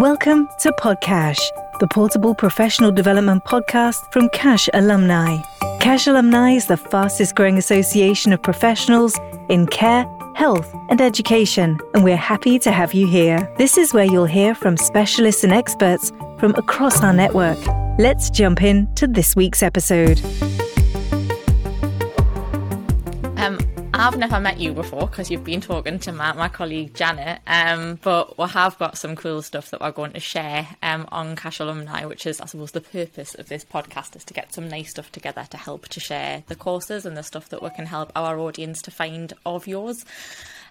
Welcome to Podcash, the portable professional development podcast from CACHE Alumni. CACHE Alumni is the fastest growing association of professionals in care, health, and education, and we're happy to have you here. This is where you'll hear from specialists and experts from across our network. Let's jump in to this week's episode. I've never met you before because you've been talking to my, my colleague Janet, um, but we have got some cool stuff that we're going to share um, on CACHE Alumni, which is, I suppose, the purpose of this podcast is to get some nice stuff together to help to share the courses and the stuff that we can help our audience to find of yours.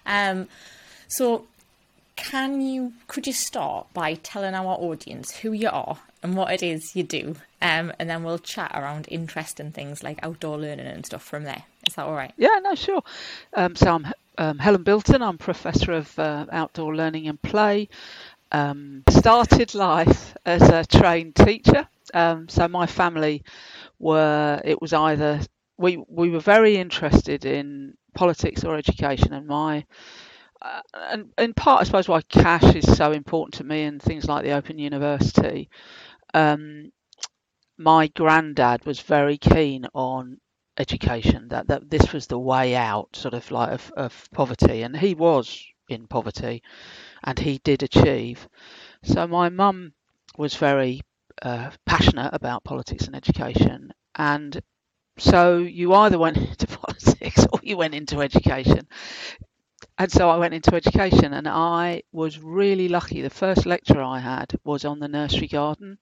Um, so, can you could you start by telling our audience who you are and what it is you do, um, and then we'll chat around interesting things like outdoor learning and stuff from there. Is that all right? Yeah, no, sure. Um, so I'm um, Helen Bilton. I'm Professor of uh, Outdoor Learning and Play. Um, started life as a trained teacher. Um, so my family were, it was either, we, we were very interested in politics or education and my, uh, and in part, I suppose why CACHE is so important to me and things like the Open University. Um, my granddad was very keen on education that, that this was the way out sort of like of, of poverty and he was in poverty and he did achieve. So my mum was very uh, passionate about politics and education and so you either went into politics or you went into education. And so I went into education and I was really lucky. The first lecture I had was on the nursery garden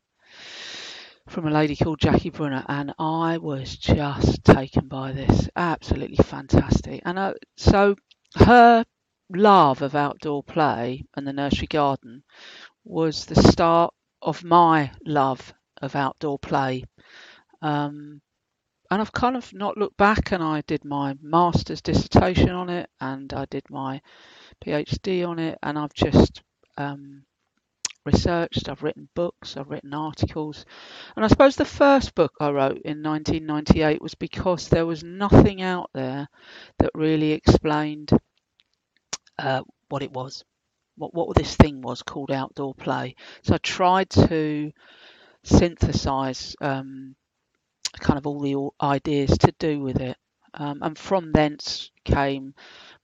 from a lady called Jackie Brunner, and I was just taken by this. Absolutely fantastic. And uh, so her love of outdoor play and the nursery garden was the start of my love of outdoor play. Um, and I've kind of not looked back, and I did my master's dissertation on it, and I did my PhD on it, and I've just um, researched, I've written books, I've written articles. And I suppose the first book I wrote in 1998 was because there was nothing out there that really explained uh, what it was, what, what this thing was called outdoor play. So I tried to synthesize um, kind of all the ideas to do with it. Um, and from thence came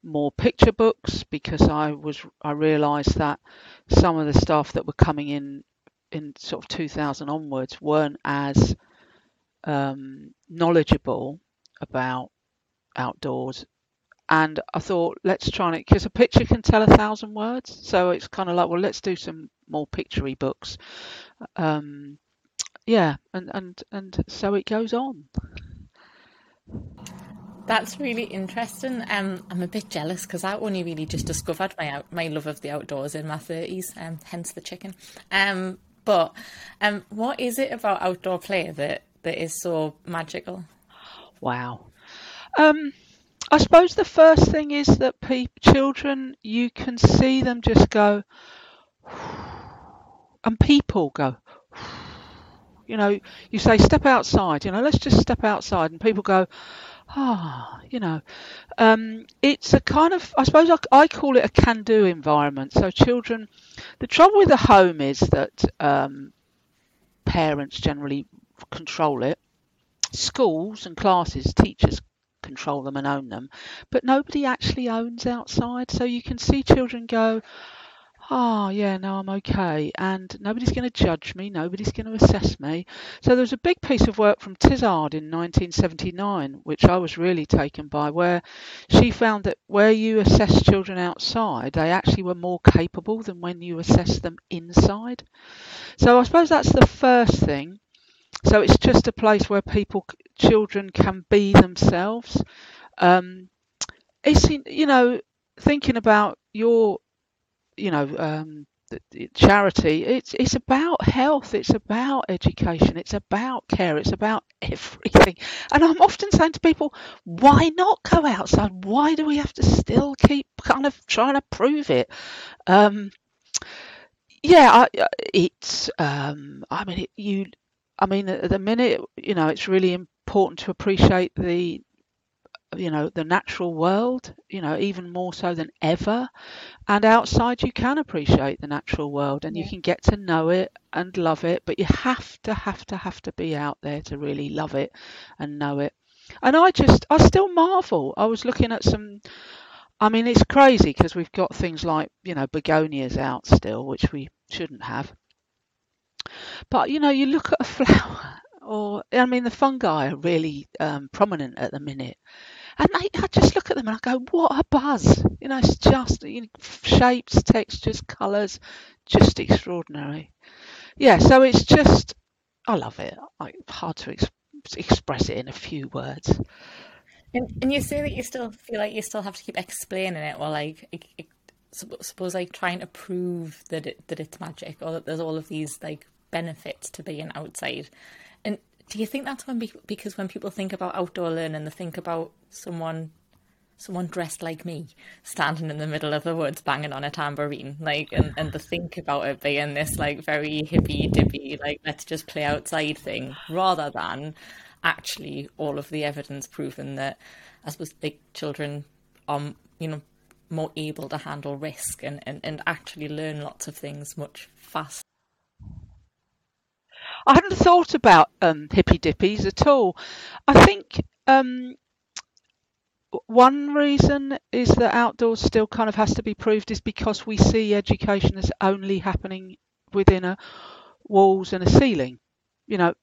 more picture books because I was I realised that some of the stuff that were coming in in sort of 2000 onwards weren't as um, knowledgeable about outdoors. And I thought let's try it because a picture can tell a thousand words. So it's kind of like well let's do some more picturey books. Um, yeah and and and so it goes on that's really interesting. Um, I'm a bit jealous because I only really just discovered my out, my love of the outdoors in my thirties, um, hence the chicken. Um, but um, what is it about outdoor play that that is so magical? Wow. Um, I suppose the first thing is that pe- children, you can see them just go, and people go. You know, you say step outside. You know, let's just step outside, and people go ah, you know, um, it's a kind of, I suppose I, I call it a can do environment. So, children, the trouble with the home is that um, parents generally control it, schools and classes, teachers control them and own them, but nobody actually owns outside. So, you can see children go, oh yeah no i'm okay and nobody's going to judge me nobody's going to assess me. So there was a big piece of work from tizard in 1979 which i was really taken by where she found that where you assess children outside they actually were more capable than when you assess them inside. So i suppose that's the first thing. So it's just a place where people children can be themselves. Um, it's you know thinking about your you know, um, charity it's it's about health it's about education it's about care it's about everything. And i'm often saying to people why not go outside? Why do we have to still keep kind of trying to prove it? Um, yeah I, it's um, i mean it, you i mean at the minute you know it's really important to appreciate the you know the natural world you know even more so than ever. And outside you can appreciate the natural world and yeah. you can get to know it and love it but you have to have to have to be out there to really love it and know it. And i just i still marvel. I was looking at some i mean it's crazy because we've got things like you know begonias out still which we shouldn't have. But you know you look at a flower or I mean the fungi are really um, prominent at the minute, and I, I, just look at them and I go, what a buzz! You know, it's just you know, shapes, textures, colours, just extraordinary. Yeah, so it's just I love it. I, hard to ex- express it in a few words. And, and you say that you still feel like you still have to keep explaining it, or like it, it, suppose like trying to prove that it, that it's magic, or that there's all of these like benefits to being outside. Do you think that's when because when people think about outdoor learning, they think about someone someone dressed like me standing in the middle of the woods banging on a tambourine like and, and the think about it being this like very hippy dippy like let's just play outside thing rather than actually all of the evidence proving that I suppose like children are you know more able to handle risk and, and, and actually learn lots of things much faster I hadn't thought about um, hippy dippies at all. I think um, one reason is that outdoors still kind of has to be proved is because we see education as only happening within a walls and a ceiling. You know,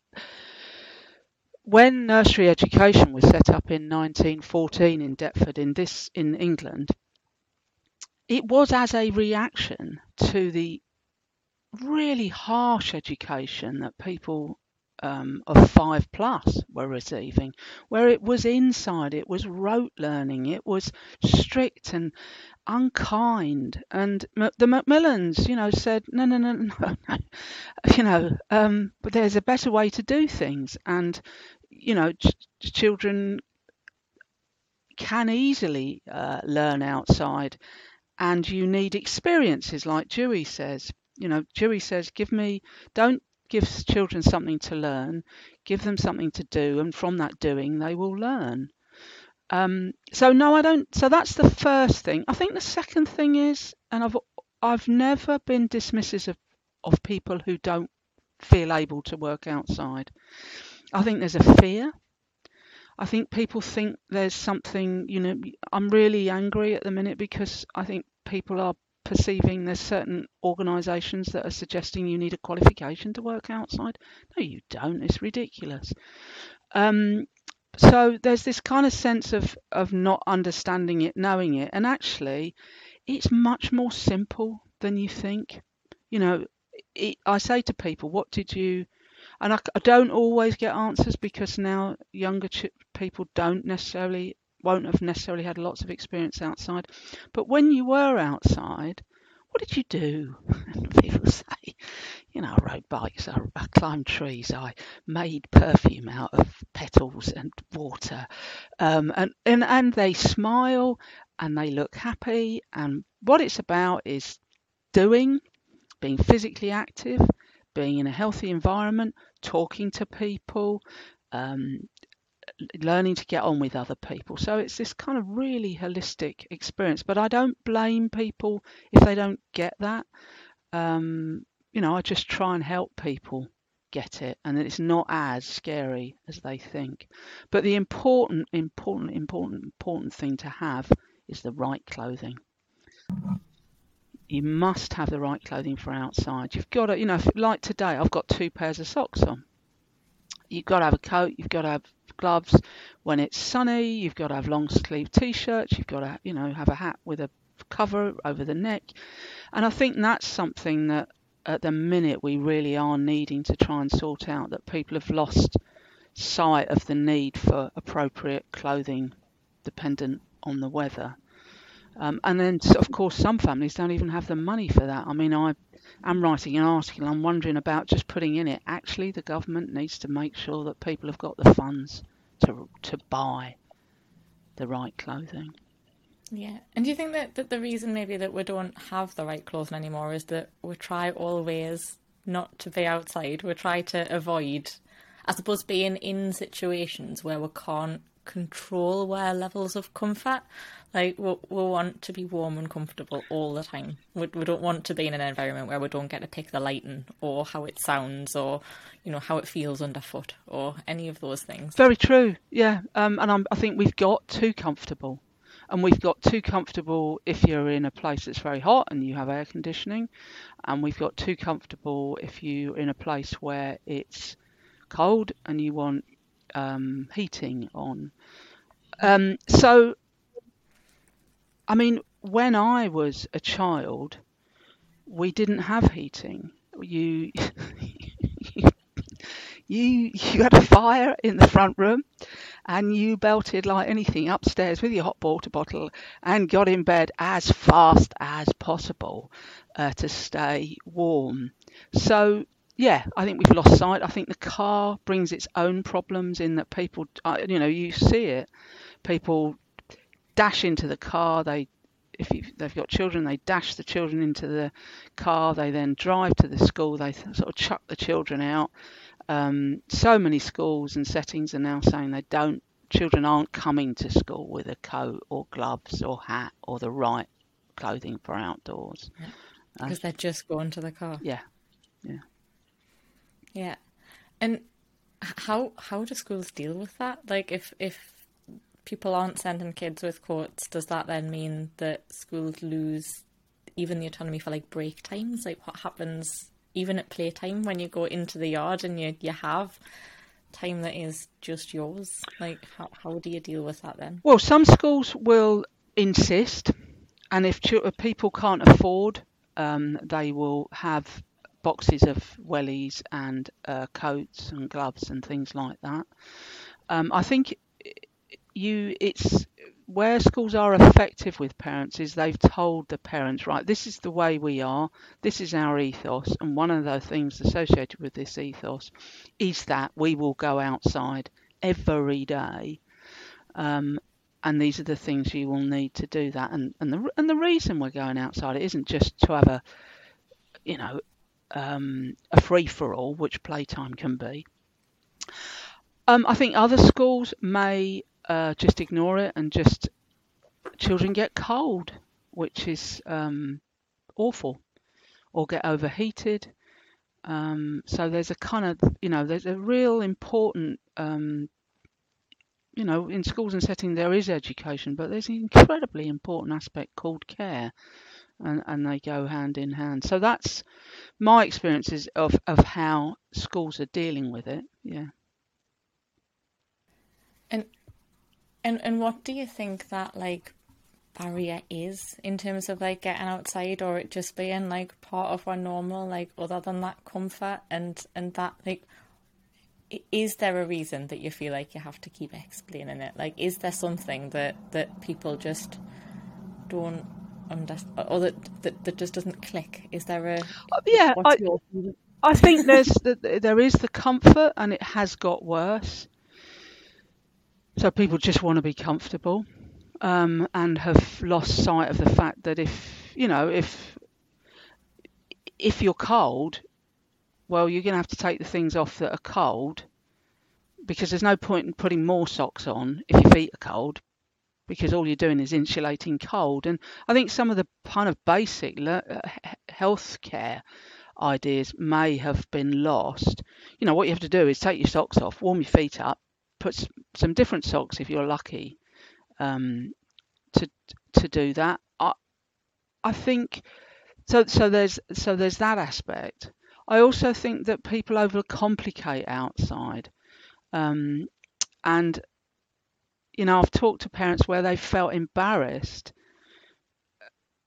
when nursery education was set up in 1914 in Deptford, in this in England, it was as a reaction to the really harsh education that people um, of five plus were receiving, where it was inside, it was rote learning, it was strict and unkind. And the McMillans, you know, said, no, no, no, no, no. you know, um, but there's a better way to do things. And, you know, ch- children can easily uh, learn outside. And you need experiences, like Dewey says, you know, Dewey says, give me, don't give children something to learn, give them something to do, and from that doing, they will learn. Um, so no, I don't. So that's the first thing. I think the second thing is, and I've I've never been dismissive of, of people who don't feel able to work outside. I think there's a fear. I think people think there's something, you know, I'm really angry at the minute because I think people are perceiving there's certain organisations that are suggesting you need a qualification to work outside. No, you don't. It's ridiculous. Um, so there's this kind of sense of of not understanding it, knowing it, and actually, it's much more simple than you think. You know, it, I say to people, "What did you?" And I, I don't always get answers because now younger ch- people don't necessarily won't have necessarily had lots of experience outside. But when you were outside, what did you do? People say, you know, I rode bikes, I, I climbed trees, I made perfume out of petals and water. Um, and, and, and they smile and they look happy. And what it's about is doing, being physically active, being in a healthy environment, talking to people, um, learning to get on with other people. So it's this kind of really holistic experience. But I don't blame people if they don't get that. Um, you know, I just try and help people get it, and it's not as scary as they think. But the important, important, important, important thing to have is the right clothing. You must have the right clothing for outside. You've got to, you know, like today, I've got two pairs of socks on. You've got to have a coat, you've got to have gloves. When it's sunny, you've got to have long sleeve t-shirts. You've got to, you know, have a hat with a cover over the neck. And I think that's something that at the minute we really are needing to try and sort out that people have lost sight of the need for appropriate clothing dependent on the weather. Um, and then, of course, some families don't even have the money for that. I mean, I am writing an article. I'm wondering about just putting in it. Actually, the government needs to make sure that people have got the funds to to buy the right clothing. Yeah, and do you think that, that the reason maybe that we don't have the right clothing anymore is that we try always not to be outside. We try to avoid, I suppose, being in situations where we can't control our levels of comfort. Like we, we want to be warm and comfortable all the time. We, we don't want to be in an environment where we don't get to pick the lighting or how it sounds or you know how it feels underfoot or any of those things. Very true. Yeah, um, and I'm, I think we've got too comfortable and we've got too comfortable if you're in a place that's very hot and you have air conditioning, and we've got too comfortable if you're in a place where it's cold and you want um, heating on. Um, so, I mean, when I was a child, we didn't have heating. You, you, you had a fire in the front room, and you belted like anything upstairs with your hot water bottle and got in bed as fast as possible uh, to stay warm. So yeah, I think we've lost sight. I think the car brings its own problems in that people, uh, you know, you see it. People dash into the car. They, if they've got children, they dash the children into the car. They then drive to the school. They sort of chuck the children out. Um, so many schools and settings are now saying they don't. Children aren't coming to school with a coat or gloves or hat or the right clothing for outdoors. Because uh, they're just going to the car. Yeah, yeah. Yeah. And how how do schools deal with that? Like if if people aren't sending kids with coats, does that then mean that schools lose even the autonomy for like break times? Like what happens even at playtime when you go into the yard and you you have time that is just yours? Like how how do you deal with that then? Well, some schools will insist, and if people can't afford, um, they will have boxes of wellies and uh, coats and gloves and things like that. Um, I think you it's where schools are effective with parents is they've told the parents right this is the way we are. This is our ethos. And one of the things associated with this ethos is that we will go outside every day um, and these are the things you will need to do that. And and the and the reason we're going outside it isn't just to have a you know um, a free for all, which playtime can be. Um, I think other schools may uh, just ignore it and just children get cold, which is um, awful, or get overheated. Um, so there's a kind of, you know, there's a real important, um, you know, in schools and setting there is education, but there's an incredibly important aspect called care and, and they go hand in hand. So that's my experiences of, of how schools are dealing with it. Yeah. And and and what do you think that like barrier is in terms of like getting outside or it just being like part of our normal like other than that comfort and and that like is there a reason that you feel like you have to keep explaining it like is there something that that people just don't understand or that, that that just doesn't click? Is there a uh, yeah? I, I think there's the, there is the comfort, and it has got worse. So people just want to be comfortable, um, and have lost sight of the fact that if you know if if you're cold, well, you're going to have to take the things off that are cold because there's no point in putting more socks on if your feet are cold because all you're doing is insulating cold. And I think some of the kind of basic uh, healthcare ideas may have been lost. You know, what you have to do is take your socks off, warm your feet up, put some different socks if you're lucky um, to to do that. I I think so. So there's so there's that aspect. I also think that people overcomplicate outside, um, and you know, I've talked to parents where they felt embarrassed.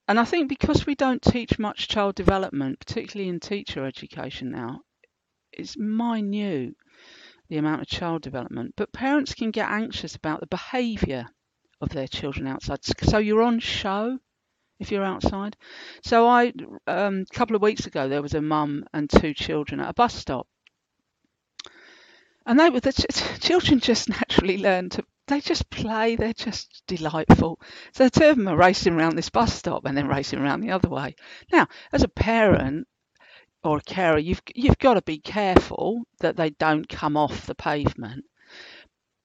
And I think because we don't teach much child development, particularly in teacher education now, it's minute the amount of child development. But parents can get anxious about the behaviour of their children outside. So you're on show if you're outside. So I, um, a couple of weeks ago, there was a mum and two children at a bus stop, and they were the ch- children just naturally learn to they just play. They're just delightful. So the two of them are racing around this bus stop and then racing around the other way. Now, as a parent or a carer, you've you've got to be careful that they don't come off the pavement.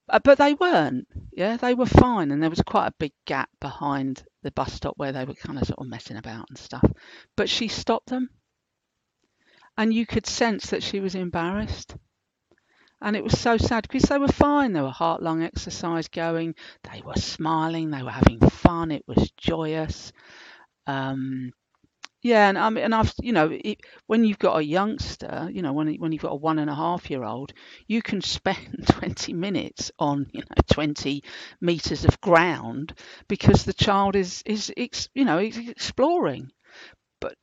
Uh, but they weren't. Yeah, they were fine, and there was quite a big gap behind the bus stop where they were kind of sort of messing about and stuff. But she stopped them, and you could sense that she was embarrassed. And it was so sad because they were fine. They were heart lung exercise going. They were smiling. They were having fun. It was joyous. Um, yeah, and I mean, and I've, you know, it, when you've got a youngster, you know, when when you've got a one and a half year old, you can spend 20 minutes on, you know, 20 meters of ground because the child is is ex, you know exploring. But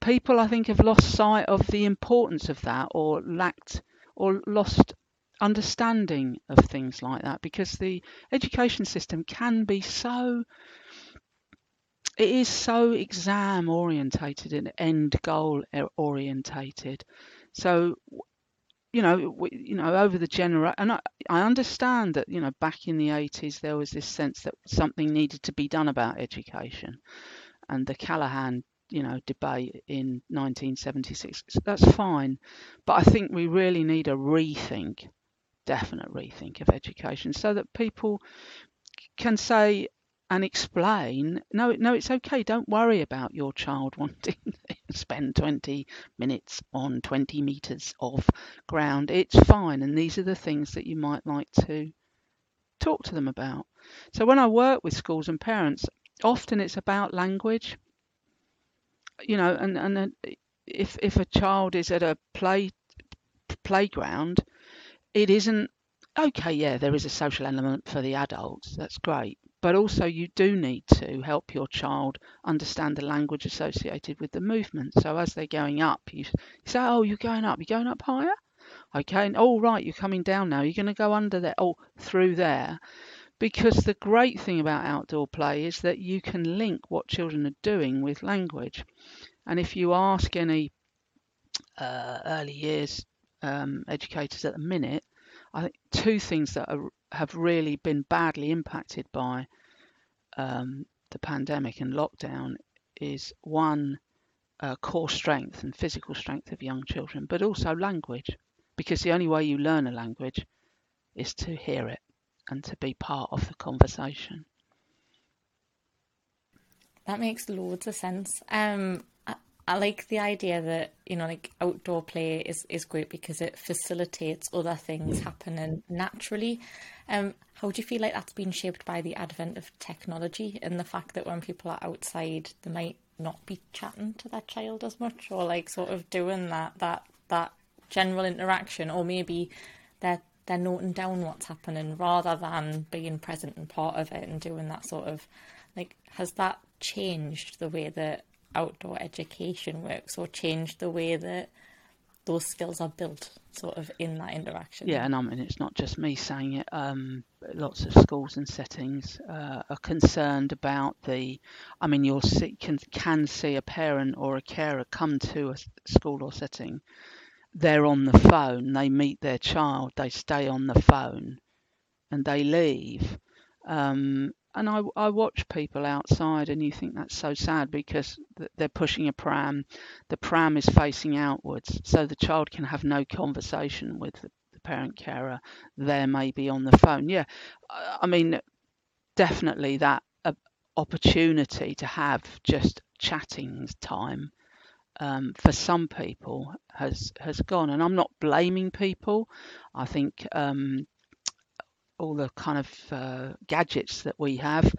people, I think, have lost sight of the importance of that, or lacked, or lost understanding of things like that because the education system can be so it is so exam orientated and end goal orientated. So, you know, we, you know, over the genera, and I, I understand that you know back in the 80s there was this sense that something needed to be done about education, and the Callaghan you know debate in 1976 that's fine but i think we really need a rethink definite rethink of education so that people can say and explain no no it's okay don't worry about your child wanting to spend 20 minutes on 20 meters of ground. It's fine and these are the things that you might like to talk to them about. So when i work with schools and parents often it's about language you know and and if if a child is at a play playground it isn't okay yeah there is a social element for the adults that's great but also you do need to help your child understand the language associated with the movement. So as they're going up, you, say, "Oh, you're going up. You're going up higher." Okay, and oh right, you're coming down now. You're going to go under there. Oh, through there. Because the great thing about outdoor play is that you can link what children are doing with language. And if you ask any uh, early years um, educators at the minute, I think two things that are have really been badly impacted by um, the pandemic and lockdown is one uh, core strength and physical strength of young children, but also language, because the only way you learn a language is to hear it and to be part of the conversation. That makes loads of sense. Um, I like the idea that you know, like outdoor play is is great because it facilitates other things happening naturally. Um, how do you feel like that's been shaped by the advent of technology and the fact that when people are outside, they might not be chatting to their child as much, or like sort of doing that that that general interaction, or maybe they're they're noting down what's happening rather than being present and part of it and doing that sort of like has that changed the way that outdoor education works or changed the way that those skills are built sort of in that interaction. Yeah, and I mean it's not just me saying it. Um, lots of schools and settings uh, are concerned about the. I mean, you'll see can can see a parent or a carer come to a school or setting. They're on the phone. They meet their child. They stay on the phone, and they leave. Um, and I, I watch people outside and you think that's so sad because they're pushing a pram. The pram is facing outwards so the child can have no conversation with the, parent carer. There maybe on the phone. Yeah i mean definitely that opportunity to have just chatting time um, for some people has has gone. And i'm not blaming people. I think um, all the kind of uh, gadgets that we have,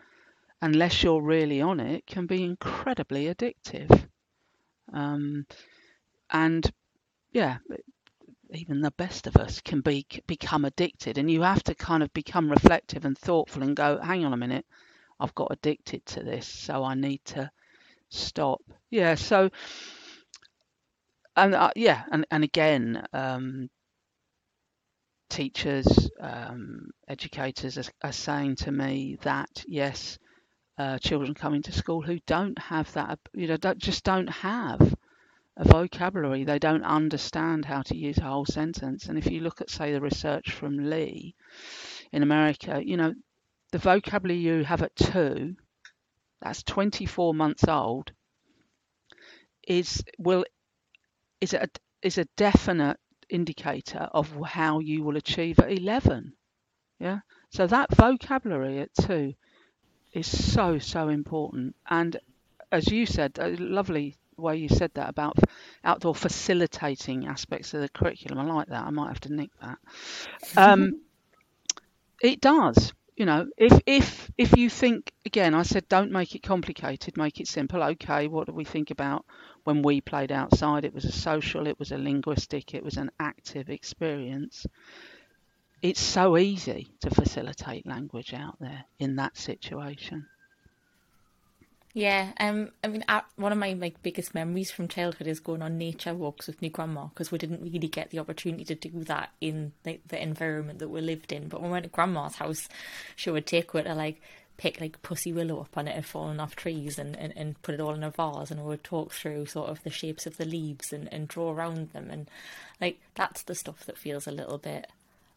unless you're really on it, can be incredibly addictive. Um, and yeah, even the best of us can be become addicted, and you have to kind of become reflective and thoughtful and go, hang on a minute, I've got addicted to this, so I need to stop. Yeah, so and uh, yeah, and and again, um, teachers, um, educators are, are, saying to me that yes, uh, children coming to school who don't have that, you know, don't, just don't have a vocabulary. They don't understand how to use a whole sentence. And if you look at, say, the research from Lee in America, you know, the vocabulary you have at two, that's 24 months old, is will is a is a definite indicator of how you will achieve at 11. Yeah. So that vocabulary at two is so so important. And as you said, a lovely way you said that about outdoor facilitating aspects of the curriculum. I like that. I might have to nick that. Um, it does. You know, if if if you think again, I said don't make it complicated, make it simple. Okay, what do we think about when we played outside? It was a social, it was a linguistic, it was an active experience. It's so easy to facilitate language out there in that situation. Yeah, um, I mean, uh, one of my like biggest memories from childhood is going on nature walks with my grandma because we didn't really get the opportunity to do that in the, the environment that we lived in. But when we went to grandma's house, she would take her to like pick like pussy willow up on it and fallen off trees and, and, and put it all in a vase and we would talk through sort of the shapes of the leaves and, and draw around them and like that's the stuff that feels a little bit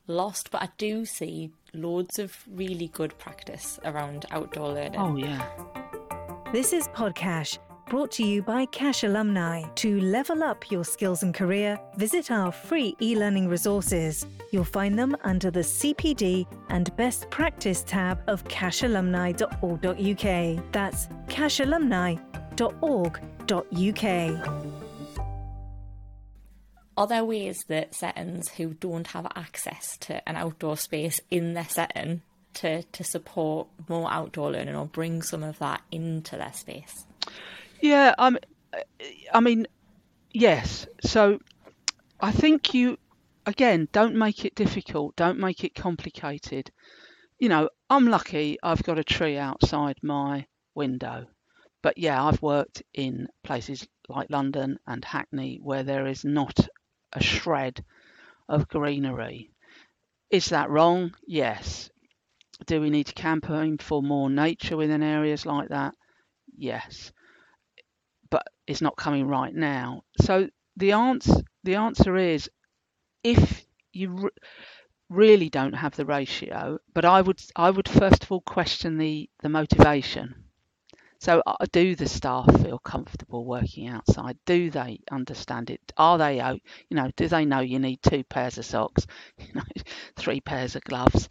lost but I do see loads of really good practice around outdoor learning. Oh yeah. This is Podcash, brought to you by CACHE Alumni. To level up your skills and career, visit our free e learning resources. You'll find them under the CPD and Best Practice tab of cachealumni.org.uk. That's cachealumni.org.uk. Are there ways that settings who don't have access to an outdoor space in their setting to, to support more outdoor learning or bring some of that into their space? Yeah, um, I mean, yes. So I think you, again, don't make it difficult, don't make it complicated. You know, I'm lucky I've got a tree outside my window. But yeah, I've worked in places like London and Hackney where there is not a shred of greenery. Is that wrong? Yes. Do we need to campaign for more nature within areas like that? Yes. But it's not coming right now. So the answer the answer is if you re- really don't have the ratio, but I would I would first of all question the the motivation. So uh, do the staff feel comfortable working outside? Do they understand it? Are they? You know, do they know you need two pairs of socks? You know, three pairs of gloves?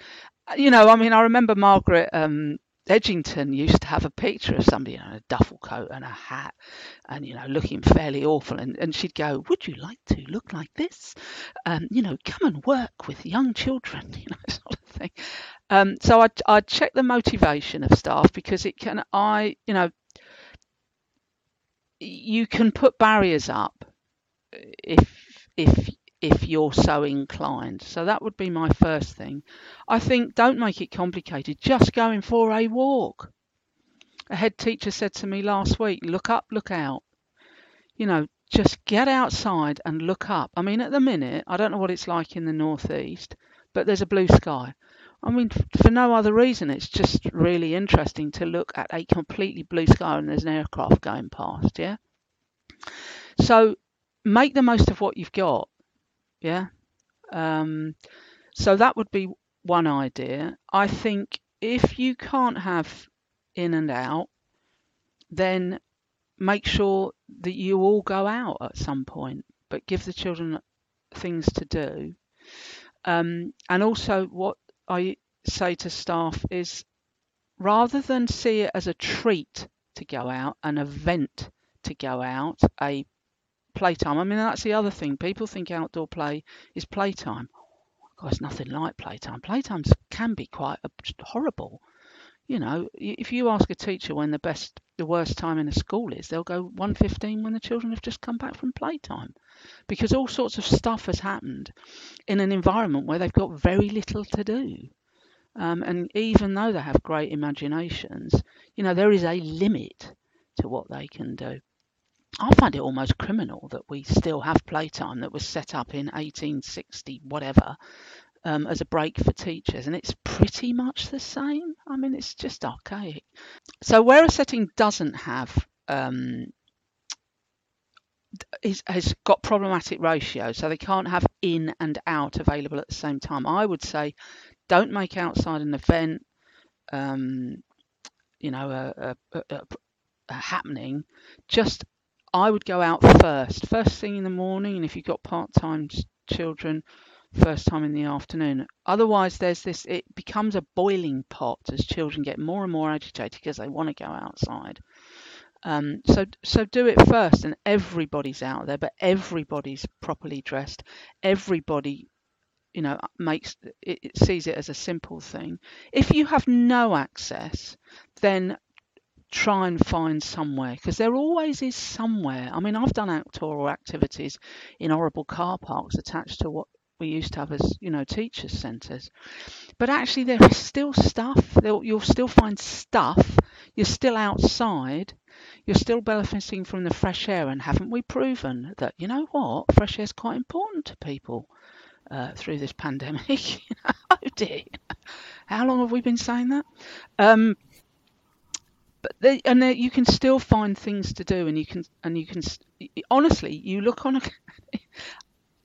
You know, I mean, I remember Margaret um, Edgington used to have a picture of somebody in a duffel coat and a hat and, you know, looking fairly awful. And, and she'd go, Would you like to look like this? Um, you know, come and work with young children, you know, sort of thing. Um, so I'd, I'd check the motivation of staff because it can, I, you know, you can put barriers up if if if you're so inclined. So that would be my first thing. I think don't make it complicated, just going for a walk. A head teacher said to me last week, look up, look out. You know, just get outside and look up. I mean, at the minute, I don't know what it's like in the northeast, but there's a blue sky. I mean, for no other reason, it's just really interesting to look at a completely blue sky and there's an aircraft going past, yeah? So make the most of what you've got yeah. Um, so that would be one idea. I think if you can't have in and out, then make sure that you all go out at some point, but give the children things to do. Um, and also, what I say to staff is rather than see it as a treat to go out, an event to go out, a playtime. I mean, that's the other thing. People think outdoor play is playtime. God, it's nothing like playtime. Playtimes can be quite horrible. You know, if you ask a teacher when the best, the worst time in a school is, they'll go 1.15 when the children have just come back from playtime, because all sorts of stuff has happened in an environment where they've got very little to do. Um, and even though they have great imaginations, you know, there is a limit to what they can do. I find it almost criminal that we still have playtime that was set up in 1860, whatever, um, as a break for teachers, and it's pretty much the same. I mean, it's just archaic. So, where a setting doesn't have um, is, has got problematic ratios, so they can't have in and out available at the same time. I would say, don't make outside an event, um, you know, a, a, a, a happening. Just I would go out first, first thing in the morning, and if you've got part time children, first time in the afternoon. Otherwise, there's this, it becomes a boiling pot as children get more and more agitated because they want to go outside. Um, so, so do it first, and everybody's out there, but everybody's properly dressed. Everybody, you know, makes it, it sees it as a simple thing. If you have no access, then try and find somewhere because there always is somewhere. I mean, I've done outdoor activities in horrible car parks attached to what we used to have as you know teachers centres. But actually there is still stuff. You'll still find stuff. You're still outside. You're still benefiting from the fresh air and haven't we proven that you know what? Fresh air is quite important to people uh, through this pandemic. Oh dear how long have we been saying that? Um, but they, and they, you can still find things to do and you can and you can honestly you look on a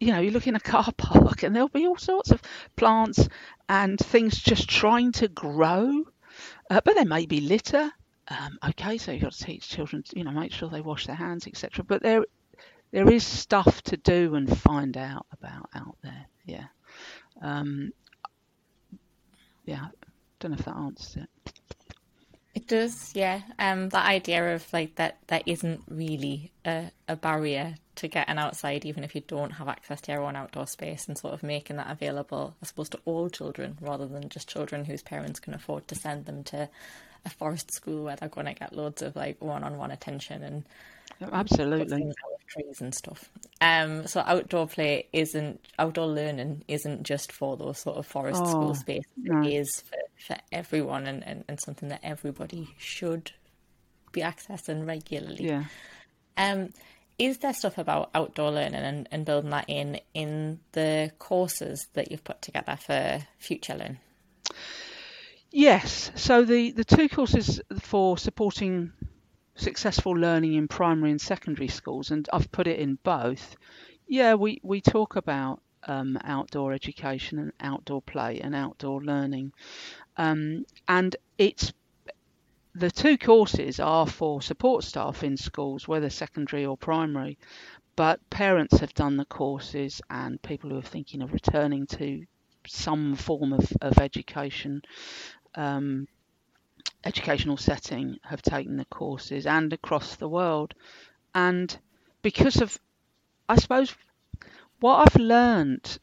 you know, you look in a car park and there'll be all sorts of plants and things just trying to grow. Uh, but there may be litter. Um, okay, so you've got to teach children, you know, make sure they wash their hands, etc. But there, there is stuff to do and find out about out there. Yeah, um, yeah. Don't know if that answers it. It does, yeah. Um, that idea of like that there isn't really a, a barrier to getting outside, even if you don't have access to your own outdoor space, and sort of making that available, I suppose, to all children rather than just children whose parents can afford to send them to a forest school where they're going to get loads of like one-on-one attention and absolutely trees and stuff. Um, so outdoor play isn't outdoor learning isn't just for those sort of forest oh, school spaces. No. It is for, for everyone and, and, and something that everybody should be accessing regularly. Yeah. Um, is there stuff about outdoor learning and, and building that in in the courses that you've put together for Future Learn? Yes. So the, the two courses for supporting successful learning in primary and secondary schools, and I've put it in both. Yeah, we, we talk about um, outdoor education and outdoor play and outdoor learning, um, and it's the two courses are for support staff in schools, whether secondary or primary, but parents have done the courses and people who are thinking of returning to some form of, of education um, educational setting have taken the courses and across the world. And because of, I suppose, what I've learned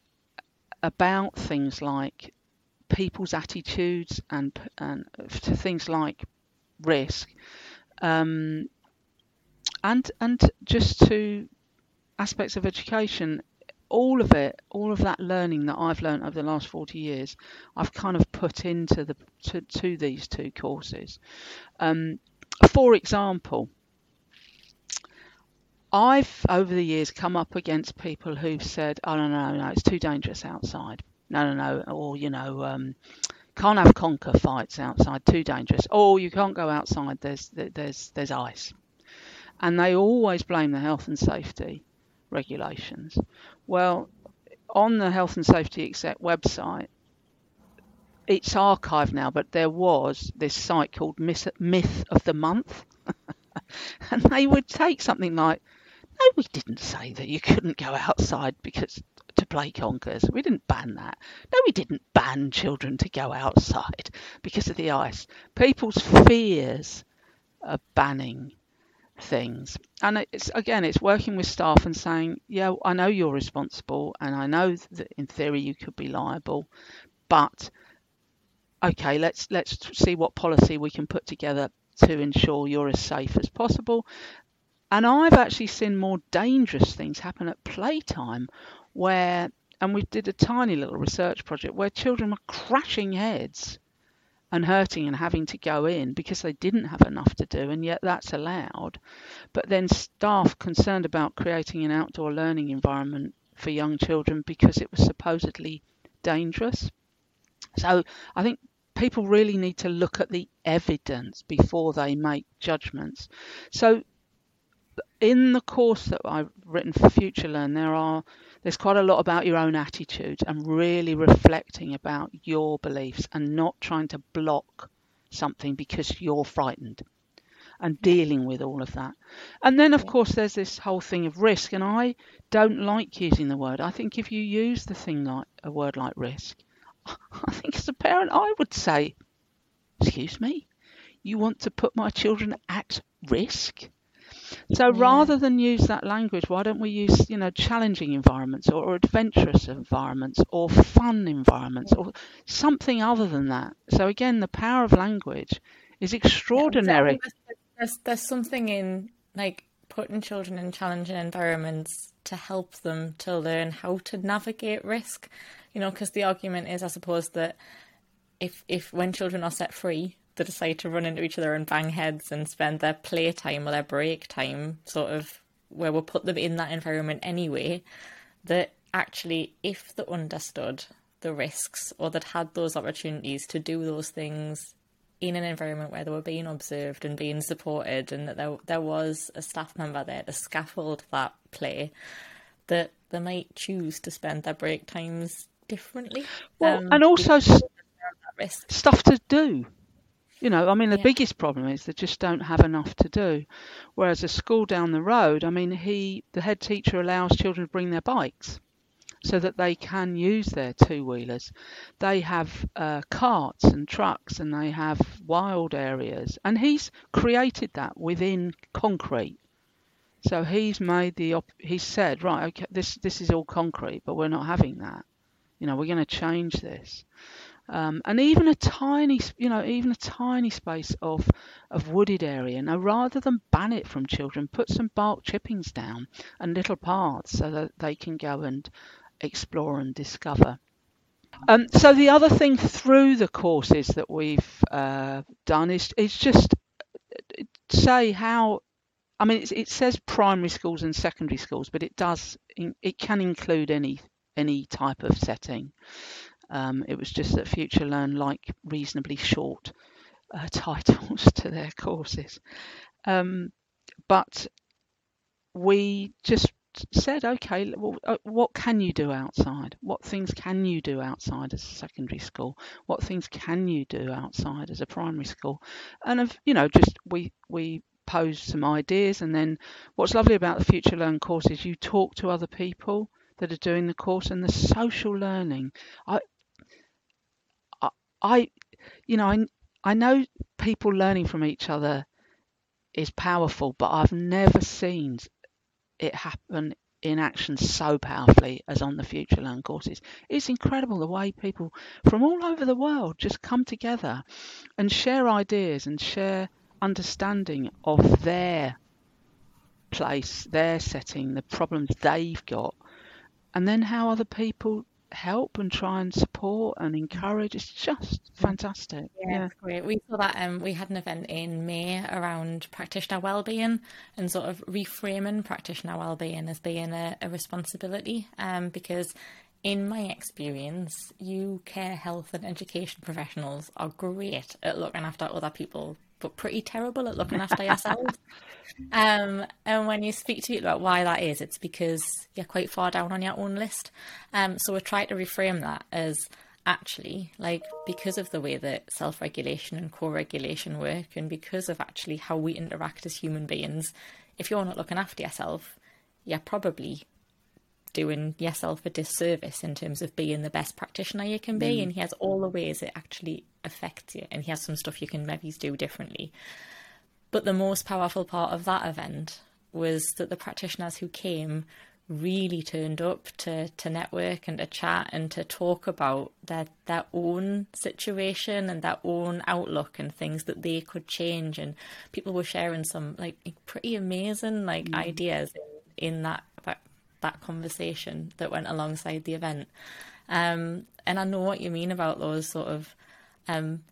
about things like people's attitudes and, and to things like risk, um, and and just to aspects of education all of it, all of that learning that I've learned over the last 40 years, I've kind of put into the to, to these two courses. Um, for example, I've over the years come up against people who've said, "Oh no, no, no, it's too dangerous outside." No, no, no, or you know, um, can't have conker fights outside, too dangerous. Oh, you can't go outside. There's there's there's ice, and they always blame the health and safety regulations. Well, on the Health and Safety Exec website, it's archived now, but there was this site called Myth of the Month. and they would take something like, no, we didn't say that you couldn't go outside because to play conkers. We didn't ban that. No, we didn't ban children to go outside because of the ice. People's fears of banning things. And it's again, it's working with staff and saying, yeah, I know you're responsible, and I know that in theory you could be liable, but okay, let's let's see what policy we can put together to ensure you're as safe as possible. And I've actually seen more dangerous things happen at playtime, where and we did a tiny little research project where children were crashing heads and hurting and having to go in because they didn't have enough to do, and yet that's allowed. But then staff concerned about creating an outdoor learning environment for young children because it was supposedly dangerous. So I think people really need to look at the evidence before they make judgments. So in the course that I've written for Future Learn, there are there's quite a lot about your own attitude and really reflecting about your beliefs and not trying to block something because you're frightened. and dealing with all of that. And then, of course, there's this whole thing of risk, and I don't like using the word. I think if you use the thing like a word like risk, I think as a parent, I would say, Excuse me, you want to put my children at risk? So Yeah. rather than use that language, why don't we use, you know, challenging environments or, or adventurous environments or fun environments or something other than that? So again, the power of language is extraordinary. exactly. There's, there's, there's something in like putting children in challenging environments to help them to learn how to navigate risk. You know, because the argument is, I suppose, that if if when children are set free, they decide to run into each other and bang heads and spend their playtime or their break time sort of where we'll put them in that environment anyway, that actually if they understood the risks or that had those opportunities to do those things in an environment where they were being observed and being supported and that there there was a staff member there to scaffold that play, that they might choose to spend their break times differently. Well, um, and also because s- they're at risk. stuff to do. You know, I mean, the Yeah. biggest problem is they just don't have enough to do. Whereas a school down the road, I mean, he, the head teacher allows children to bring their bikes so that they can use their two wheelers. They have uh, carts and trucks and they have wild areas. And he's created that within concrete. So he's made the, op- he's said, right, okay, this, this is all concrete, but we're not having that. You know, we're going to change this um, and even a tiny, you know, even a tiny space of of wooded area. Now, rather than ban it from children, put some bark chippings down and little paths so that they can go and explore and discover. Um, so the other thing through the courses that we've uh, done is is just say how. I mean, it says primary schools and secondary schools, but it does it can include any any type of setting. Um, it was just that FutureLearn like reasonably short uh, titles to their courses. Um, but we just said, okay, well, uh, what can you do outside? What things can you do outside as a secondary school? What things can you do outside as a primary school? And of you know, just we we posed some ideas, and then what's lovely about the FutureLearn course is you talk to other people that are doing the course, and the social learning. I I, you know, I I know people learning from each other is powerful, but I've never seen it happen in action so powerfully as on the FutureLearn courses. It's incredible the way people from all over the world just come together and share ideas and share understanding of their place, their setting, the problems they've got, and then how other people help and try and support and encourage. It's just fantastic. Yeah, it's great. We saw that um, we had an event in May around practitioner wellbeing and sort of reframing practitioner wellbeing as being a, a responsibility. Um, because in my experience, you care, health, and education professionals are great at looking after other people, but pretty terrible at looking after yourselves. Um, and when you speak to people about why that is, it's because you're quite far down on your own list. Um, so we try to reframe that as actually like because of the way that self-regulation and co-regulation work and because of actually how we interact as human beings if you're not looking after yourself you're probably doing yourself a disservice in terms of being the best practitioner you can be mm. and he has all the ways it actually affects you and he has some stuff you can maybe do differently. But the most powerful part of that event was that the practitioners who came really turned up to, to network and to chat and to talk about their their own situation and their own outlook and things that they could change. And people were sharing some like pretty amazing like mm. ideas in, in that, that conversation that went alongside the event um and I know what you mean about those sort of um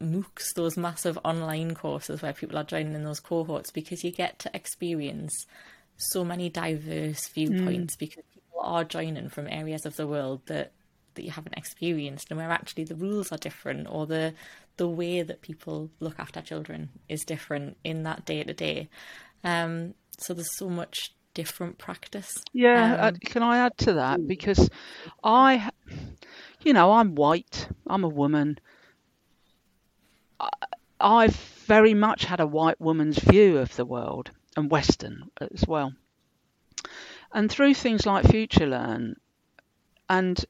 MOOCs, those massive online courses where people are joining in those cohorts because you get to experience so many diverse viewpoints because people are joining from areas of the world that that you haven't experienced and where actually the rules are different or the the way that people look after children is different in that day to day. Um so there's so much different practice. Yeah, uh, Um, can I add to that? Because I, you know, I'm white, I'm a woman. I, I've very much had a white woman's view of the world and Western as well. And through things like FutureLearn, and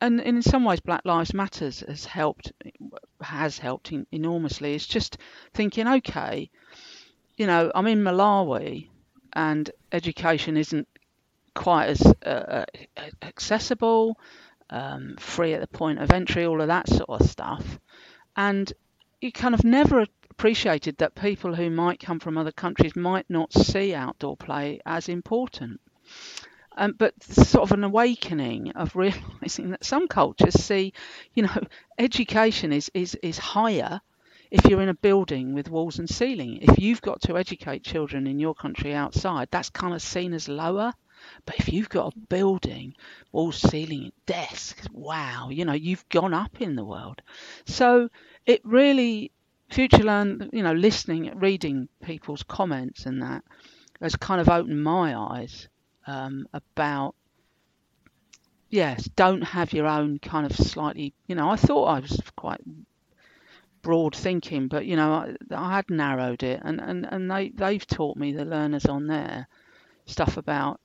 and in some ways, Black Lives Matters has helped has helped enormously. It's just thinking, okay, you know, I'm in Malawi, and education isn't quite as uh, uh accessible, um, free at the point of entry, all of that sort of stuff, and you kind of never appreciated that people who might come from other countries might not see outdoor play as important. Um, but sort of an awakening of realizing that some cultures see, you know, education is, is, is higher if you're in a building with walls and ceiling. If you've got to educate children in your country outside, that's kind of seen as lower. But if you've got a building, walls, ceiling, desks, wow, you know, you've gone up in the world. So it really FutureLearn, you know, listening, reading people's comments and that has kind of opened my eyes um, about, yes, don't have your own kind of slightly, you know, I thought I was quite broad thinking, but you know, I, I had narrowed it, and and and they they've taught me the learners on there stuff about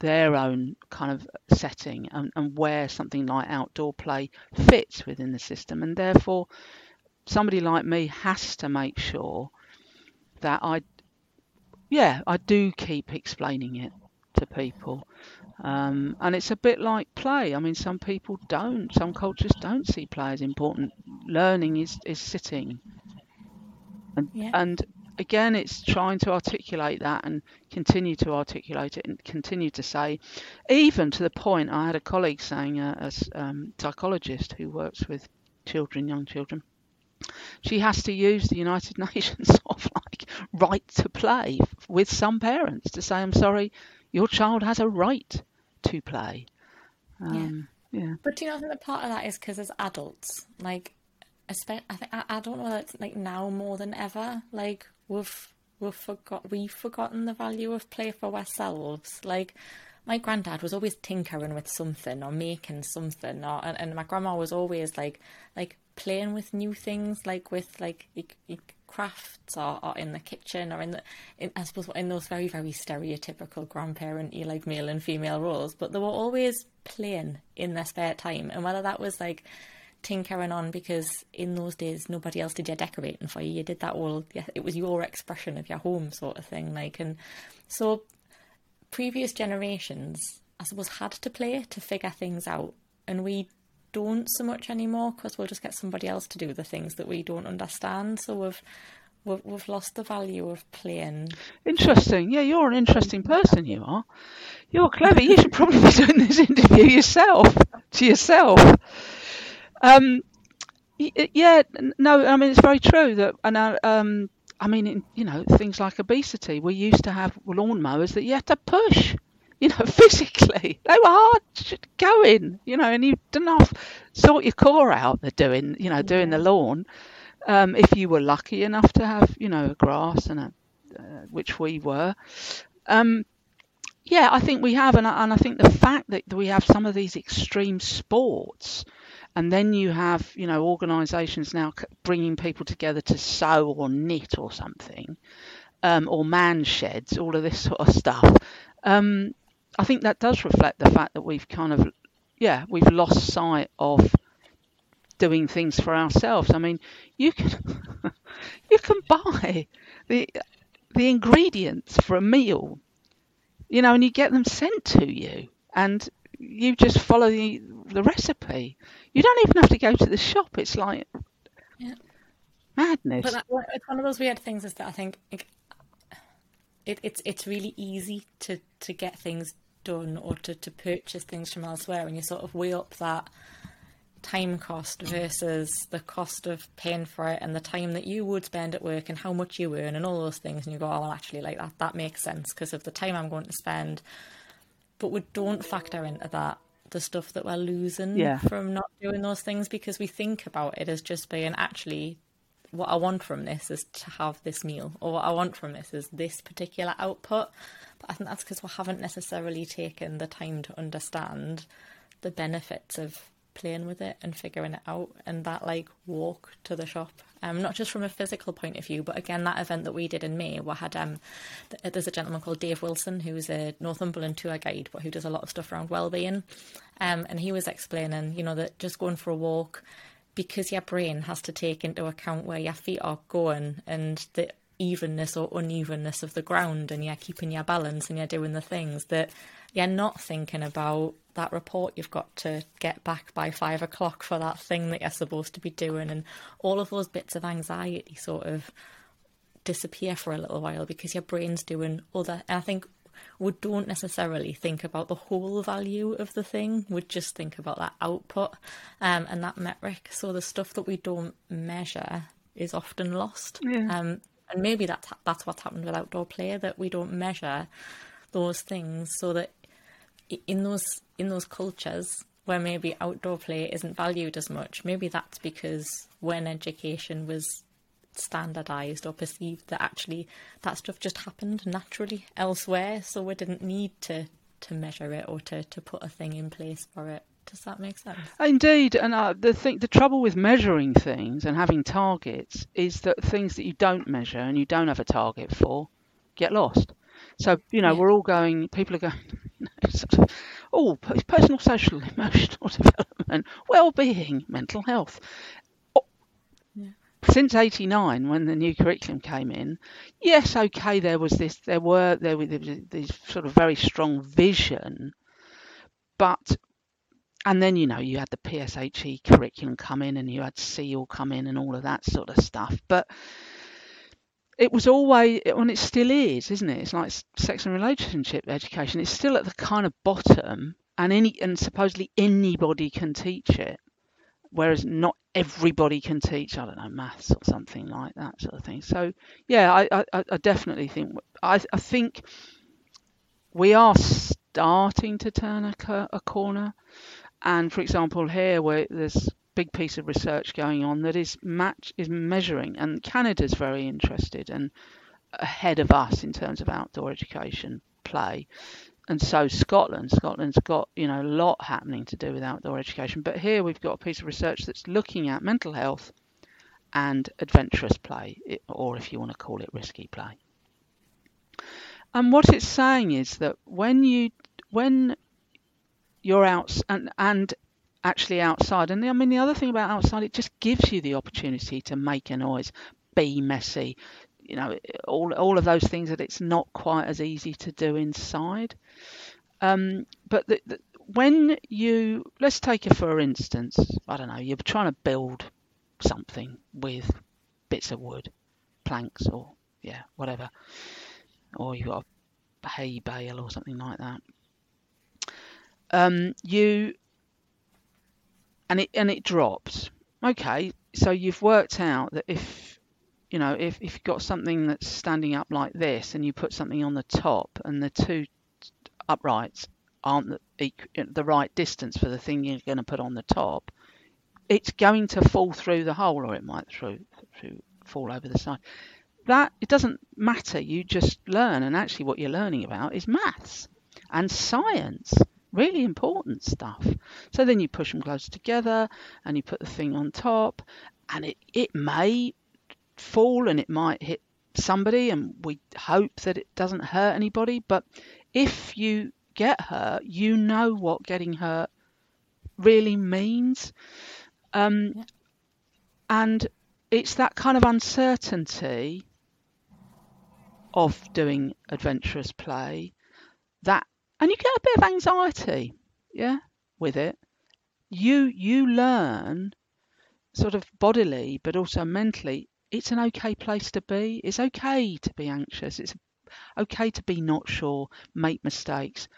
their own kind of setting and, and where something like outdoor play fits within the system, and therefore somebody like me has to make sure that I, yeah, I do keep explaining it to people. Um, and it's a bit like play. I mean, some people don't, some cultures don't see play as important. Learning is, is sitting. And, yeah. and again, it's trying to articulate that and continue to articulate it and continue to say, even to the point I had a colleague saying, uh, a um, psychologist who works with children, young children, she has to use the United Nations sort of like right to play with some parents to say, I'm sorry, your child has a right to play. Um, yeah. yeah. But do you know, I think that part of that is because as adults, like, I think I, don't know that it's like now more than ever. Like we've we've forgot we've forgotten the value of play for ourselves. Like my granddad was always tinkering with something or making something, or and, and my grandma was always like like playing with new things, like with like crafts or, or in the kitchen or in the, in, I suppose in those very very stereotypical grandparent like male and female roles. But they were always playing in their spare time, and whether that was like tinkering on because in those days nobody else did your decorating for you. You did that all. Yeah, it was your expression of your home sort of thing. Like and so previous generations, I suppose, had to play to figure things out, and we don't so much anymore because we'll just get somebody else to do the things that we don't understand. So we've we've, we've lost the value of playing. Interesting. Yeah, you're an interesting person. You are. You're clever. You should probably be doing this interview yourself to yourself. Um, yeah, no, I mean it's very true that, and uh, um, I mean, you know, things like obesity. We used to have lawnmowers that you had to push you know, physically. They were hard going, you know, and you didn't have sort your core out. They're doing, you know, doing the lawn. Um, if you were lucky enough to have, you know, grass and a, uh, which we were. Um, yeah, I think we have, and I, and I think the fact that we have some of these extreme sports, and then you have, you know, organisations now bringing people together to sew or knit or something, um, or man sheds, all of this sort of stuff. Um, I think that does reflect the fact that we've kind of, yeah, we've lost sight of doing things for ourselves. I mean, you can you can buy the the ingredients for a meal, you know, and you get them sent to you, and you just follow the the recipe. You don't even have to go to the shop. It's like yeah. madness. But that, it's one of those weird things is that I think it, it's it's really easy to to get things done or to, to purchase things from elsewhere and you sort of weigh up that time cost versus the cost of paying for it and the time that you would spend at work and how much you earn and all those things and you go oh well actually like that that makes sense because of the time I'm going to spend but we don't factor into that the stuff that we're losing yeah. from not doing those things because we think about it as just being actually what I want from this is to have this meal or what I want from this is this particular output. But I think that's because we haven't necessarily taken the time to understand the benefits of playing with it and figuring it out and that like walk to the shop. Um not just from a physical point of view but again that event that we did in May we had um there's a gentleman called Dave Wilson who's a Northumberland tour guide but who does a lot of stuff around well-being. Um and he was explaining you know that just going for a walk because your brain has to take into account where your feet are going and the evenness or unevenness of the ground and you're keeping your balance and you're doing the things that you're not thinking about that report you've got to get back by five o'clock for that thing that you're supposed to be doing. And all of those bits of anxiety sort of disappear for a little while because your brain's doing other and I think we don't necessarily think about the whole value of the thing we just think about that output um, and that metric so the stuff that we don't measure is often lost Yeah. um, and maybe that's that's what's happened with outdoor play that we don't measure those things so that in those in those cultures where maybe outdoor play isn't valued as much maybe that's because when education was standardized or perceived that actually that stuff just happened naturally elsewhere so we didn't need to to measure it or to to put a thing in place for it does that make sense Indeed, and uh, the thing, the trouble with measuring things and having targets is that things that you don't measure and you don't have a target for get lost. So you know, Yeah. we're all going. People are going. Sort of, oh, personal, social, emotional development, well-being, mental health. Since '89, when the new curriculum came in, yes, okay, there was this, there were there was this sort of very strong vision, but and then you know you had the PSHE curriculum come in and you had SEAL come in and all of that sort of stuff. But it was always, and it still is, isn't it? It's like sex and relationship education. It's still at the kind of bottom, and any and supposedly anybody can teach it, whereas not everybody can teach. I don't know maths or something like that sort of thing. So yeah, I I, I- definitely think I I think we are starting to turn a, a corner. And for example, here where there's big piece of research going on that is match is measuring, and Canada's very interested and ahead of us in terms of outdoor education play. And so Scotland, Scotland's got you know a lot happening to do with outdoor education. But here we've got a piece of research that's looking at mental health and adventurous play, or if you want to call it risky play. And what it's saying is that when you when you're out and and actually outside, and I mean the other thing about outside, it just gives you the opportunity to make a noise, be messy, you know, all all of those things that it's not quite as easy to do inside. Um, but the, the, when you let's take it for instance, I don't know, you're trying to build something with bits of wood, planks, or yeah, whatever, or you've got a hay bale or something like that. Um, you and it and it drops. Okay, so you've worked out that if you know if, if you've got something that's standing up like this and you put something on the top and the two uprights aren't the, the right distance for the thing you're going to put on the top, it's going to fall through the hole or it might through, through fall over the side. That it doesn't matter. You just learn, and actually, what you're learning about is maths and science. Really important stuff. So then you push them close together, and you put the thing on top, and it it may fall and it might hit somebody, and we hope that it doesn't hurt anybody. But if you get hurt, you know what getting hurt really means. Um, Yeah. And it's that kind of uncertainty of doing adventurous play that, and you get a bit of anxiety, yeah, with it. You you learn sort of bodily, but also mentally. It's an okay place to be. It's okay to be anxious. It's okay to be not sure, make mistakes.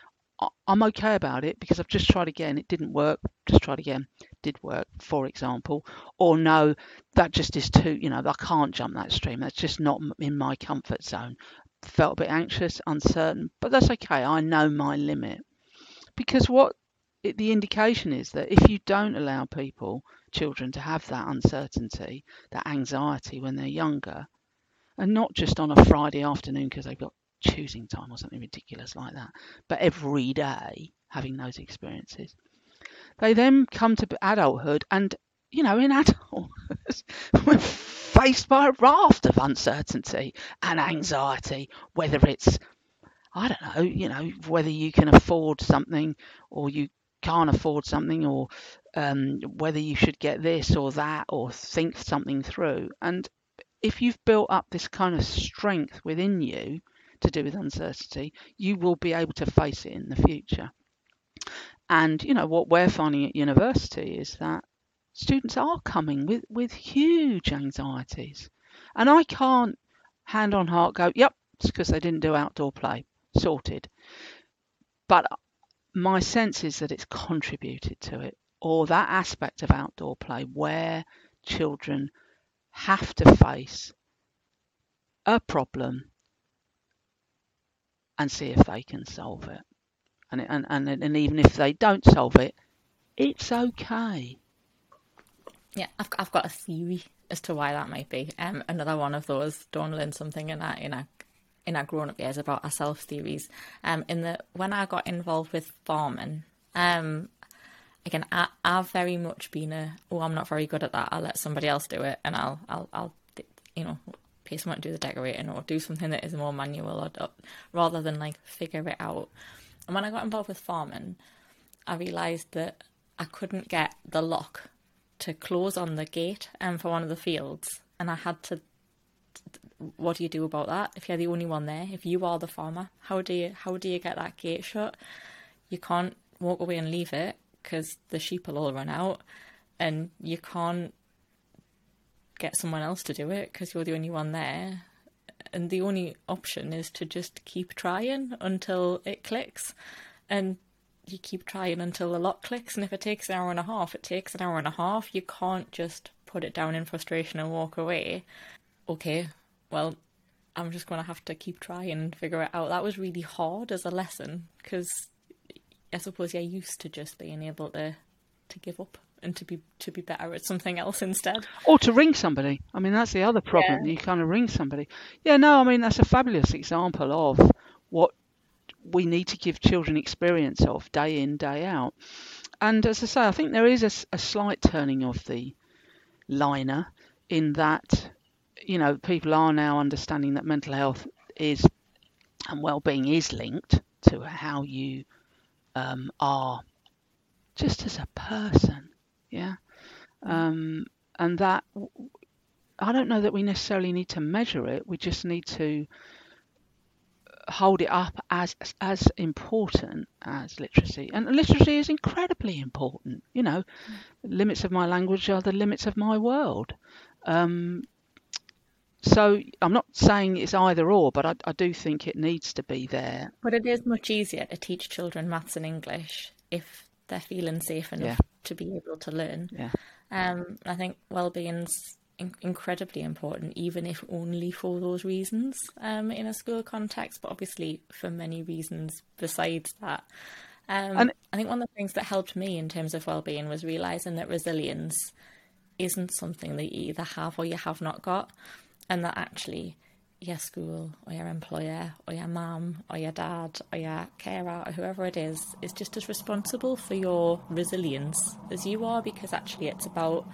I'm okay about it because I've just tried again. It didn't work. Just tried again. Did work, for example. Or no, that just is too. You know, I can't jump that stream. That's just not in my comfort zone. Felt a bit anxious, uncertain, but that's okay. I know my limit because what the indication is that if you don't allow people, children, to have that uncertainty, that anxiety when they're younger, and not just on a Friday afternoon because they've got choosing time or something ridiculous like that, but every day having those experiences, They then come to adulthood, and you know, in adulthood, we're faced by a raft of uncertainty and anxiety, whether it's I don't know, you know, whether you can afford something or you can't afford something or um, whether you should get this or that or think something through. And if you've built up this kind of strength within you to do with uncertainty, you will be able to face it in the future. And you know what we're finding at university is that students are coming with, with huge anxieties. And I can't hand on heart go, yep, it's because they didn't do outdoor play. Sorted. But my sense is that it's contributed to it, or that aspect of outdoor play where children have to face a problem and see if they can solve it. And, and, and, and even if they don't solve it, it's okay. Yeah, I've, I've got a theory as to why that might be. Um, another one of those don't learn something in our, in our, in our grown up years about our self theories. Um, in the, when I got involved with farming, um, again, I, I've very much been a, oh, I'm not very good at that. I'll let somebody else do it, and I'll, I'll, I'll, you know, pay someone to do the decorating or do something that is more manual, or, rather than like figure it out. And when I got involved with farming, I realised that I couldn't get the lock to close on the gate um, for one of the fields, and I had to. What do you do about that? If you're the only one there, if you are the farmer, how do you how do you get that gate shut? You can't walk away and leave it because the sheep will all run out, and you can't get someone else to do it because you're the only one there. And the only option is to just keep trying until it clicks, and you keep trying until the lock clicks. And if it takes an hour and a half, it takes an hour and a half. You can't just put it down in frustration and walk away. Okay, well, I'm just going to have to keep trying and figure it out. That was really hard as a lesson because I suppose you're used to just being able to to give up and to be to be better at something else instead. Or to ring somebody. I mean, that's the other problem. Yeah. You kind of ring somebody. Yeah, no, I mean that's a fabulous example of what we need to give children experience of day in day out. And as I say, I think there is a, a slight turning of the liner in that you know people are now understanding that mental health is and well-being is linked to how you um, are just as a person, yeah. Um, and that I don't know that we necessarily need to measure it. We just need to hold it up as as important as literacy. And literacy is incredibly important. You know, mm. limits of my language are the limits of my world. Um, so I'm not saying it's either or, but I, I, do think it needs to be there. But it is much easier to teach children maths and English if they're feeling safe enough yeah. to be able to learn. Yeah. Um, I think well-being's in- incredibly important, even if only for those reasons um, in a school context, but obviously for many reasons besides that. Um, and I think one of the things that helped me in terms of well-being was realizing that resilience isn't something that you either have or you have not got and that actually your school or your employer or your mum or your dad or your carer or whoever it is is just as responsible for your resilience as you are because actually it's about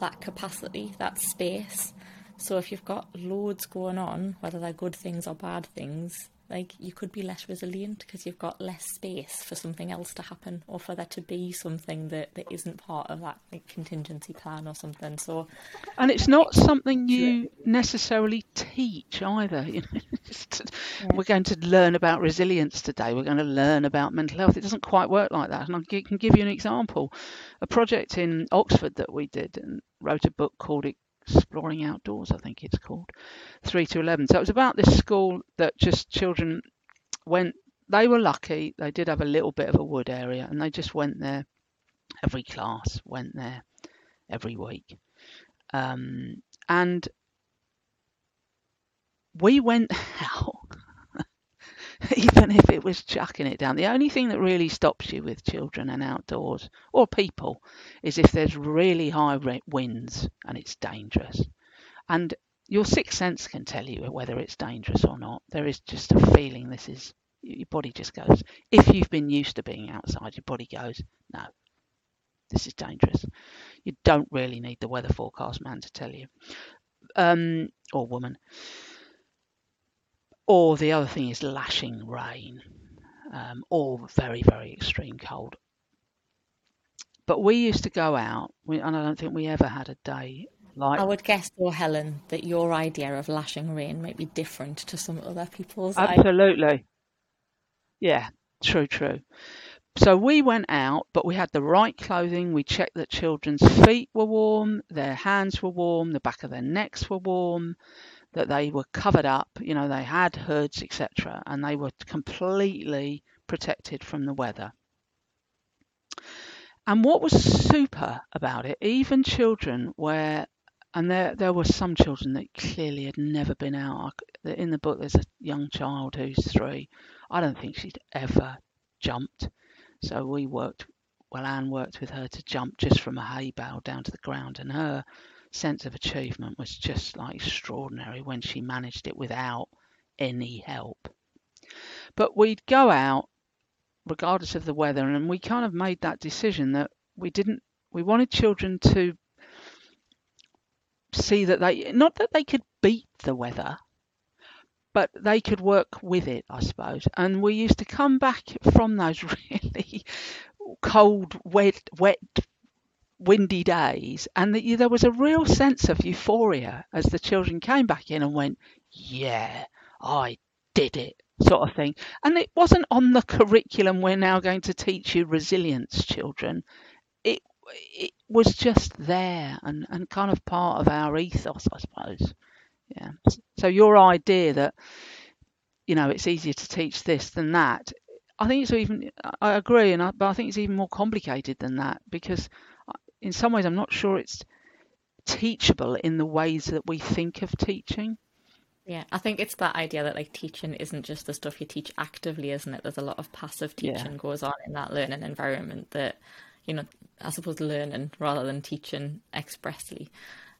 that capacity, that space. So if you've got loads going on, whether they're good things or bad things, like you could be less resilient because you've got less space for something else to happen or for there to be something that, that isn't part of that like, contingency plan or something. So and it's not something you necessarily teach either. You know yeah. we're going to learn about resilience today. We're going to learn about mental health. It doesn't quite work like that. And i can give you an example. A project in oxford that we did and wrote a book called it Exploring Outdoors, I think it's called, 3 to 11. So it was about this school that just children went, they were lucky, they did have a little bit of a wood area, and they just went there, every class went there every week. Um, and we went out even if it was chucking it down. The only thing that really stops you with children and outdoors or people is if there's really high winds and it's dangerous. And your sixth sense can tell you whether it's dangerous or not. There is just a feeling this is, your body just goes, if you've been used to being outside, your body goes, no, this is dangerous. You don't really need the weather forecast man to tell you, um, or woman. Or the other thing is lashing rain, um, or very very extreme cold. But we used to go out, we, and I don't think we ever had a day like. I would guess, though, Helen, that your idea of lashing rain might be different to some other people's. Absolutely. Yeah, true, true. So we went out, but we had the right clothing. We checked that children's feet were warm, their hands were warm, the back of their necks were warm, that they were covered up, you know, they had hoods, etc., and they were completely protected from the weather. And what was super about it, even children where, and there there were some children that clearly had never been out. In the book, there's a young child who's three. I don't think she'd ever jumped. So we worked, well, Anne worked with her to jump just from a hay bale down to the ground, and her sense of achievement was just like extraordinary when she managed it without any help. But we'd go out regardless of the weather, and we kind of made that decision that we didn't, we wanted children to see that they, not that they could beat the weather, but they could work with it, I suppose. And we used to come back from those really cold, wet, wet, windy days, and the, there was a real sense of euphoria as the children came back in and went, "Yeah, I did it," sort of thing. And it wasn't on the curriculum. We're now going to teach you resilience, children. It it was just there and, and kind of part of our ethos, I suppose. Yeah. So your idea that you know it's easier to teach this than that, I think it's even. I agree, and I, but I think it's even more complicated than that because in some ways I'm not sure it's teachable in the ways that we think of teaching. Yeah, I think it's that idea that like teaching isn't just the stuff you teach actively, isn't it? There's a lot of passive teaching yeah. goes on in that learning environment that, you know, I suppose learning rather than teaching expressly.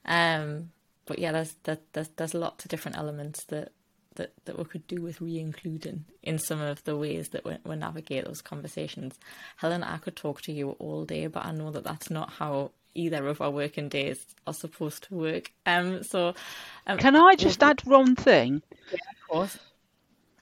Um, but yeah, there's there's there's lots of different elements that that that we could do with re-including in some of the ways that we, we navigate those conversations. Helen, I could talk to you all day, but I know that that's not how either of our working days are supposed to work. Um, so um, can I just add one thing? Yeah, of course.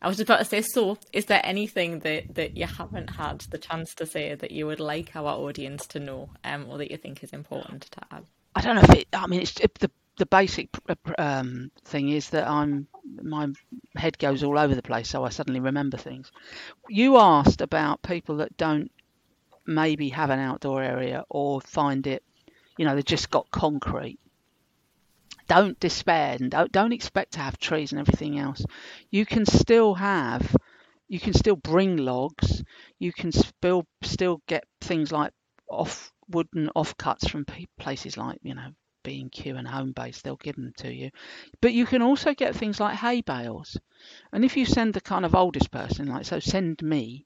I was about to say, so is there anything that, that you haven't had the chance to say that you would like our audience to know, um, or that you think is important to add? I don't know if it. I mean, it's the the basic um, thing is that I'm my head goes all over the place, so I suddenly remember things. You asked about people that don't maybe have an outdoor area or find it, you know, they've just got concrete. Don't despair and don't, don't expect to have trees and everything else. You can still have, you can still bring logs. You can still still get things like off wooden offcuts from places like you know B&Q and Homebase, they'll give them to you. But you can also get things like hay bales. And if you send the kind of oldest person, like so, send me,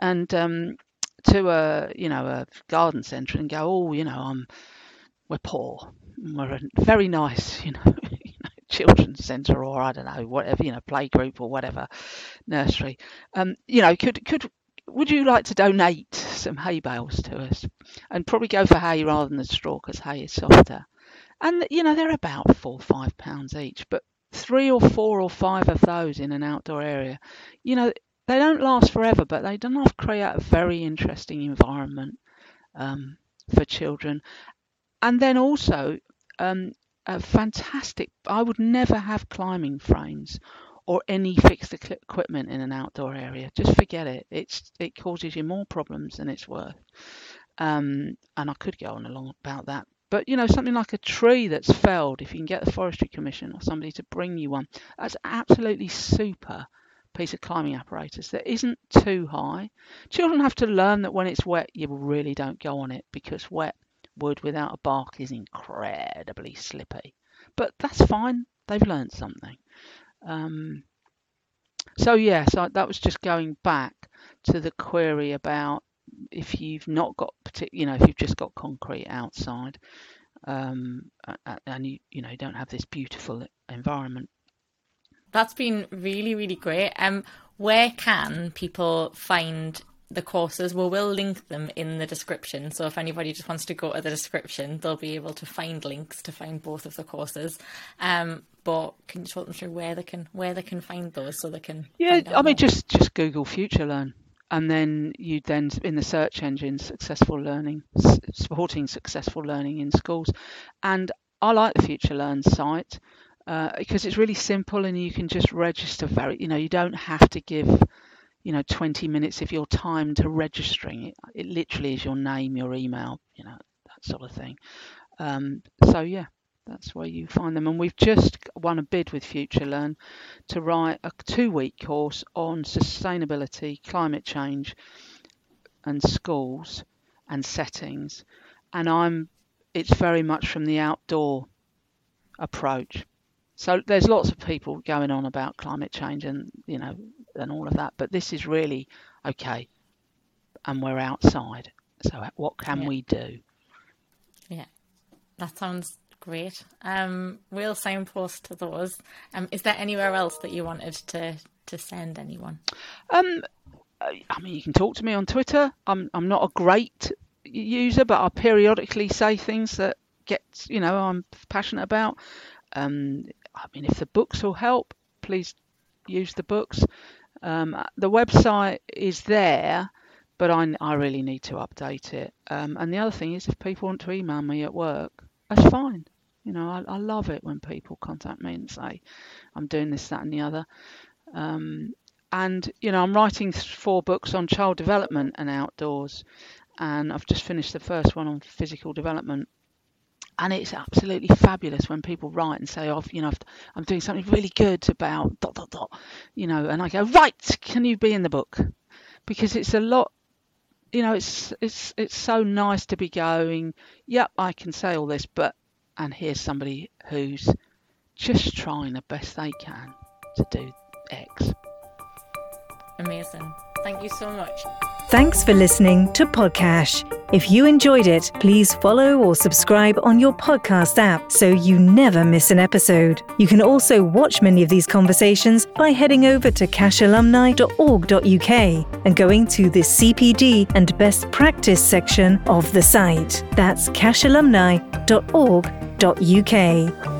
and um, to a you know a garden centre and go, oh, you know, I'm we're poor, we're a very nice, you know, children's centre or I don't know, whatever, you know, play group or whatever, nursery. Um, you know, could could would you like to donate some hay bales to us? And probably go for hay rather than the straw because hay is softer and you know they're about four or five pounds each but three or four or five of those in an outdoor area you know they don't last forever but they do not create a very interesting environment um, for children. And then also um, a fantastic i would never have climbing frames or any fixed equipment in an outdoor area. Just forget it. It's it causes you more problems than it's worth. Um, and i could go on along about that but you know, something like a tree that's felled, if you can get the Forestry Commission or somebody to bring you one, that's absolutely super piece of climbing apparatus that isn't too high. Children have to learn that when it's wet, you really don't go on it because wet wood without a bark is incredibly slippy. But that's fine. They've learned something. Um, so yes, yeah, so that was just going back to the query about if you've not got you know if you've just got concrete outside um, and you you know don't have this beautiful environment that's been really really great um where can people find the courses, Well, we will link them in the description. So if anybody just wants to go to the description, they'll be able to find links to find both of the courses. Um, but can you talk them through where they can where they can find those so they can? Yeah, I mean, just just Google FutureLearn, and then you'd then in the search engine, successful learning, supporting successful learning in schools, and I like the FutureLearn site. Uh, because it's really simple and you can just register very you know you don't have to give you know 20 minutes of your time to registering. It it literally is your name your email you know that sort of thing. Um, so yeah that's where you find them and we've just won a bid with FutureLearn to write a two week course on sustainability climate change and schools and settings and i'm it's very much from the outdoor approach so there's lots of people going on about climate change and you know and all of that. But this is really okay, and we're outside. So what can yeah. we do? Yeah, that sounds great. Um, we'll signpost to those. Um, is there anywhere else that you wanted to to send anyone? Um, I mean, you can talk to me on Twitter. I'm I'm not a great user, but I periodically say things that get you know I'm passionate about. Um, I mean, if the books will help, please use the books. Um, the website is there, but I, I really need to update it. Um, and the other thing is, if people want to email me at work, that's fine. You know, I, I love it when people contact me and say, I'm doing this, that, and the other. Um, and, you know, I'm writing four books on child development and outdoors. And I've just finished the first one on physical development and it's absolutely fabulous when people write and say, "Oh, you know, I'm doing something really good about dot dot dot," you know, and I go, "Right, can you be in the book?" Because it's a lot, you know, it's it's it's so nice to be going. Yep, I can say all this, but and here's somebody who's just trying the best they can to do X. Amazing. Thank you so much. Thanks for listening to Podcash. If you enjoyed it, please follow or subscribe on your podcast app so you never miss an episode. You can also watch many of these conversations by heading over to cachealumni.org.uk and going to the CPD and best practice section of the site. That's cachealumni.org.uk www.ecc.org.uk.